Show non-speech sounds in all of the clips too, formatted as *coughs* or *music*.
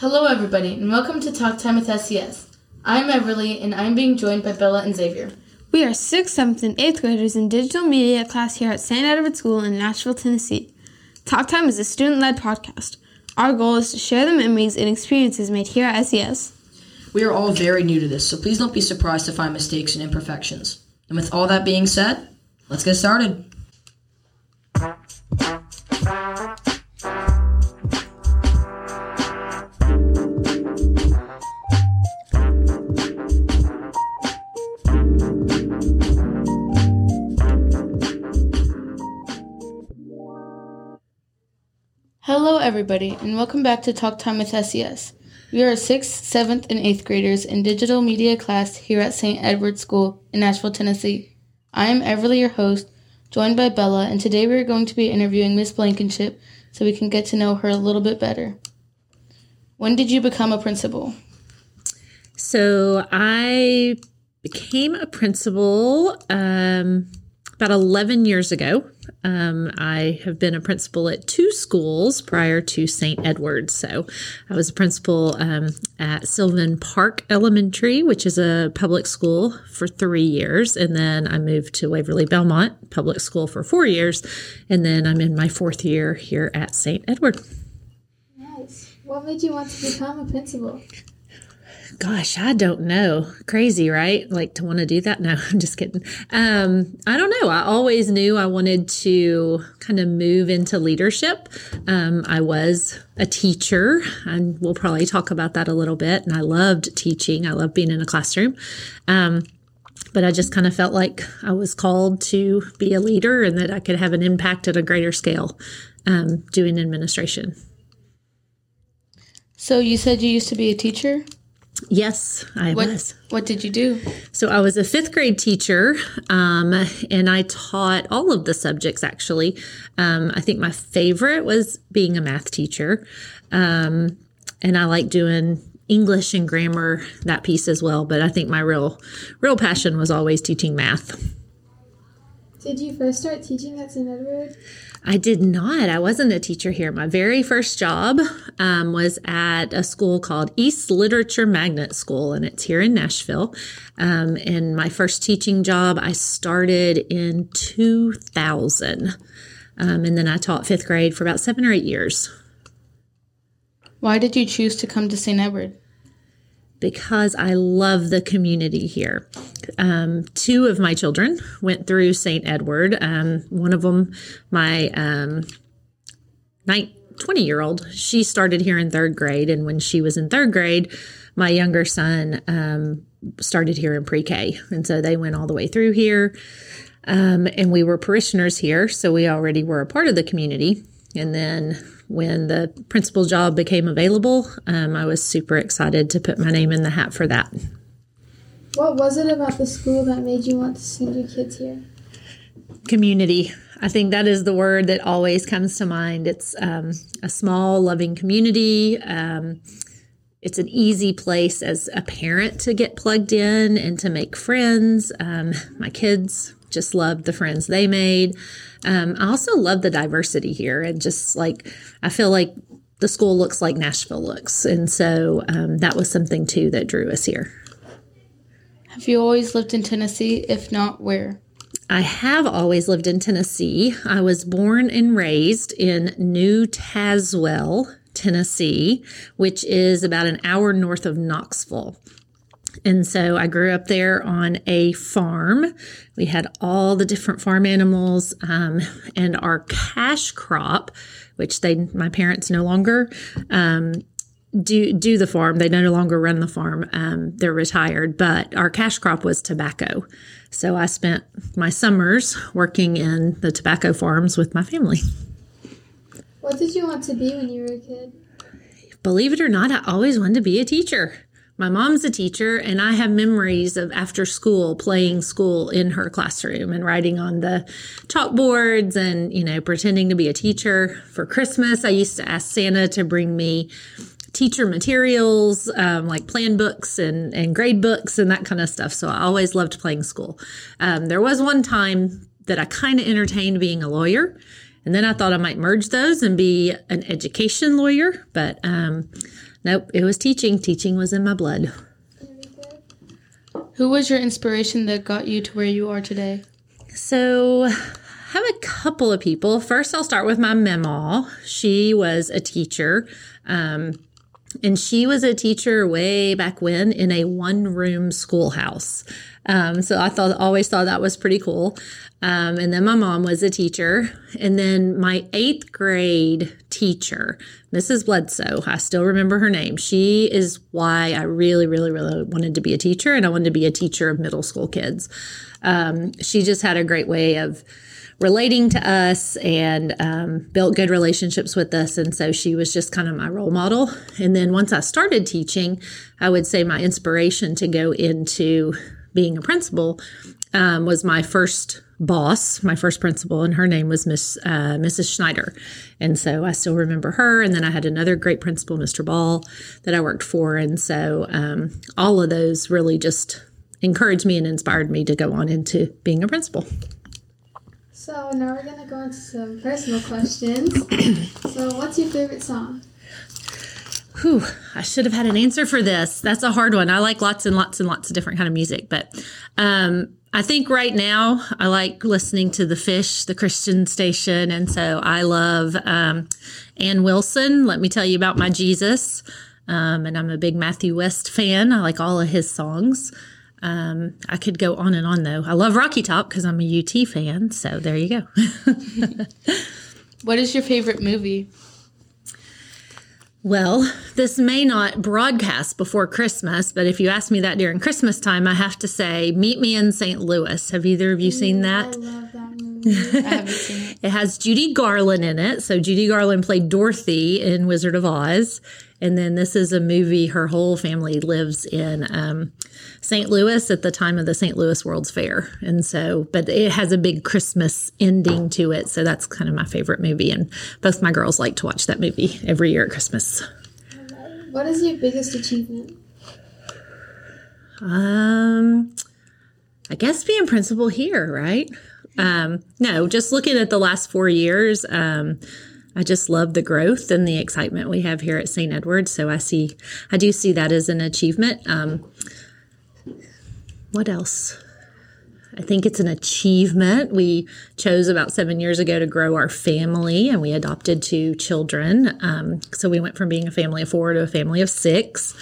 Hello, everybody, and welcome to Talk Time with SES. I'm Everly, and I'm being joined by Bella and Xavier. We are 6th, 7th, and 8th graders in digital media class here at St. Edward School in Nashville, Tennessee. Talk Time is a student led podcast. Our goal is to share the memories and experiences made here at SES. We are all very new to this, so please don't be surprised to find mistakes and imperfections. And with all that being said, let's get started. Hello, everybody, and welcome back to Talk Time with SES. We are 6th, 7th, and 8th graders in digital media class here at St. Edward School in Nashville, Tennessee. I am Everly, your host, joined by Bella, and today we are going to be interviewing Miss Blankenship so we can get to know her a little bit better. When did you become a principal? So I became a principal um, about 11 years ago. Um, I have been a principal at two schools prior to St. Edward's. So I was a principal um, at Sylvan Park Elementary, which is a public school, for three years. And then I moved to Waverly Belmont Public School for four years. And then I'm in my fourth year here at St. Edward. Nice. What made you want to become a principal? Gosh, I don't know. Crazy, right? Like to want to do that? No, *laughs* I'm just kidding. Um, I don't know. I always knew I wanted to kind of move into leadership. Um, I was a teacher, and we'll probably talk about that a little bit. And I loved teaching. I loved being in a classroom. Um, but I just kind of felt like I was called to be a leader and that I could have an impact at a greater scale um, doing administration. So, you said you used to be a teacher? Yes, I What, was. what did you do? So I was a fifth grade teacher, um, and I taught all of the subjects actually. Um, I think my favorite was being a math teacher, um, and I like doing English and grammar that piece as well. But I think my real, real passion was always teaching math. Did you first start teaching at St. Edward? I did not. I wasn't a teacher here. My very first job um, was at a school called East Literature Magnet School, and it's here in Nashville. Um, and my first teaching job, I started in 2000. Um, and then I taught fifth grade for about seven or eight years Why did you choose to come to St. Edward? Because I love the community here. Um, two of my children went through St. Edward. Um, one of them, my um, 20 year old, she started here in third grade. And when she was in third grade, my younger son um, started here in pre K. And so they went all the way through here. Um, and we were parishioners here. So we already were a part of the community. And then when the principal job became available, um, I was super excited to put my name in the hat for that. What was it about the school that made you want to send your kids here? Community. I think that is the word that always comes to mind. It's um, a small, loving community. Um, it's an easy place as a parent to get plugged in and to make friends. Um, my kids just loved the friends they made. Um, I also love the diversity here and just like I feel like the school looks like Nashville looks, and so um, that was something too that drew us here. Have you always lived in Tennessee? If not, where? I have always lived in Tennessee. I was born and raised in New Tazewell, Tennessee, which is about an hour north of Knoxville. And so I grew up there on a farm. We had all the different farm animals, um, and our cash crop, which they my parents no longer um, do do the farm. They no longer run the farm. Um, they're retired, but our cash crop was tobacco. So I spent my summers working in the tobacco farms with my family. What did you want to be when you were a kid? Believe it or not, I always wanted to be a teacher. My mom's a teacher, and I have memories of after school playing school in her classroom and writing on the chalkboards and, you know, pretending to be a teacher. For Christmas, I used to ask Santa to bring me teacher materials, um, like plan books and, and grade books and that kind of stuff. So I always loved playing school. Um, there was one time that I kind of entertained being a lawyer. And then I thought I might merge those and be an education lawyer, but um, nope, it was teaching. Teaching was in my blood. Who was your inspiration that got you to where you are today? So, I have a couple of people. First, I'll start with my mama. She was a teacher. Um, and she was a teacher way back when in a one room schoolhouse. Um, so I thought, always thought that was pretty cool. Um, and then my mom was a teacher. And then my eighth grade teacher, Mrs. Bledsoe, I still remember her name. She is why I really, really, really wanted to be a teacher. And I wanted to be a teacher of middle school kids. Um, she just had a great way of, relating to us and um, built good relationships with us. And so she was just kind of my role model. And then once I started teaching, I would say my inspiration to go into being a principal um, was my first boss, my first principal, and her name was Miss uh, Mrs. Schneider. And so I still remember her. And then I had another great principal, Mr. Ball, that I worked for. And so um, all of those really just encouraged me and inspired me to go on into being a principal. So now we're gonna go into some personal questions. *coughs* so what's your favorite song? Whew, I should have had an answer for this. That's a hard one. I like lots and lots and lots of different kind of music, but um, I think right now I like listening to the Fish, the Christian station, and so I love um, Anne Wilson. Let me tell you about my Jesus, um, and I'm a big Matthew West fan. I like all of his songs. Um, I could go on and on though. I love Rocky Top because I'm a UT fan. So there you go. what is your favorite movie? Well, this may not broadcast before Christmas, but if you ask me that during Christmas time, I have to say Meet Me in St. Louis. Have either of you seen that? I love that movie. Seen it. It has Judy Garland in it. So Judy Garland played Dorothy in Wizard of Oz. And then this is a movie her whole family lives in um, St. Louis at the time of the St. Louis World's Fair. And so, but it has a big Christmas ending to it. So that's kind of my favorite movie. And both my girls like to watch that movie every year at Christmas. what is your biggest achievement? Um, I guess being principal here, right? Um, no, just looking at the last four years, um, I just love the growth and the excitement we have here at St. Edward. So I see, I do see that as an achievement. Um, what else? I think it's an achievement. We chose about seven years ago to grow our family and we adopted two children. Um, so we went from being a family of four to a family of six.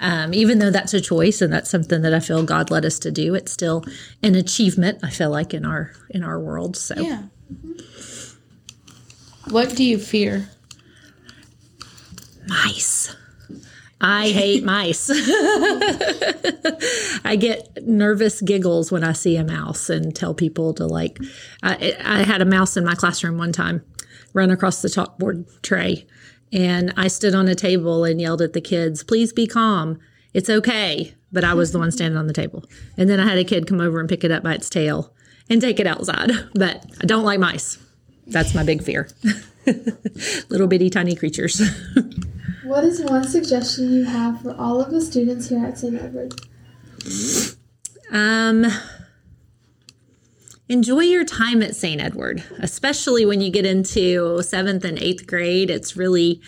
Um, even though that's a choice and that's something that I feel God led us to do, it's still an achievement. I feel like in our in our world. So Yeah. What do you fear? mice. I hate mice. *laughs* I get nervous giggles when I see a mouse and tell people to like. I, I had a mouse in my classroom one time run across the chalkboard tray, and I stood on a table and yelled at the kids, "Please be calm. It's okay." But I was the one standing on the table, and then I had a kid come over and pick it up by its tail and take it outside. But I don't like mice. That's my big fear. *laughs* Little bitty tiny creatures. What is one suggestion you have for all of the students here at St. Edward? Um, enjoy your time at St. Edward, especially when you get into seventh and eighth grade. It's really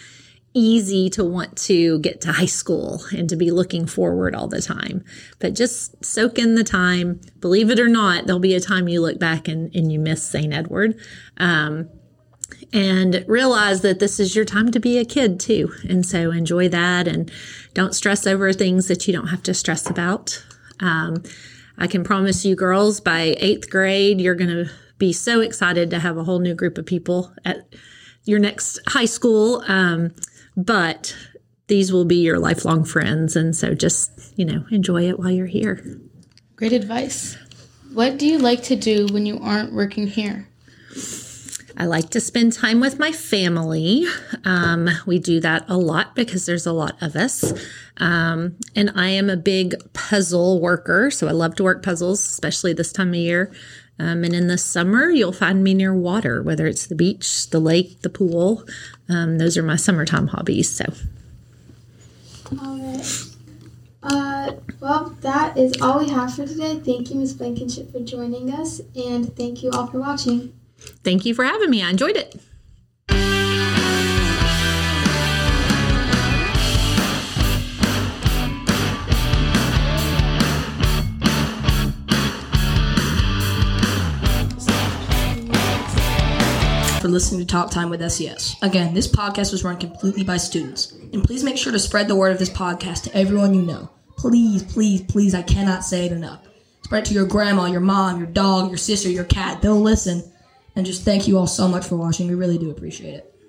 easy to want to get to high school and to be looking forward all the time. But just soak in the time. Believe it or not, there'll be a time you look back and, and you miss St. Edward. Um, and realize that this is your time to be a kid too. And so enjoy that and don't stress over things that you don't have to stress about. Um, I can promise you, girls, by eighth grade, you're going to be so excited to have a whole new group of people at your next high school. Um, but these will be your lifelong friends. And so just, you know, enjoy it while you're here. Great advice. What do you like to do when you aren't working here? I like to spend time with my family. Um, we do that a lot because there's a lot of us. Um, and I am a big puzzle worker, so I love to work puzzles, especially this time of year. Um, and in the summer, you'll find me near water, whether it's the beach, the lake, the pool. Um, those are my summertime hobbies. So, All right. Uh, well, that is all we have for today. Thank you, Ms. Blankenship, for joining us, and thank you all for watching. Thank you for having me. I enjoyed it. for listening to Talk Time with SES. Again, this podcast was run completely by students. And please make sure to spread the word of this podcast to everyone you know. Please, please, please, I cannot say it enough. Spread it to your grandma, your mom, your dog, your sister, your cat. They'll listen. And just thank you all so much for watching. We really do appreciate it.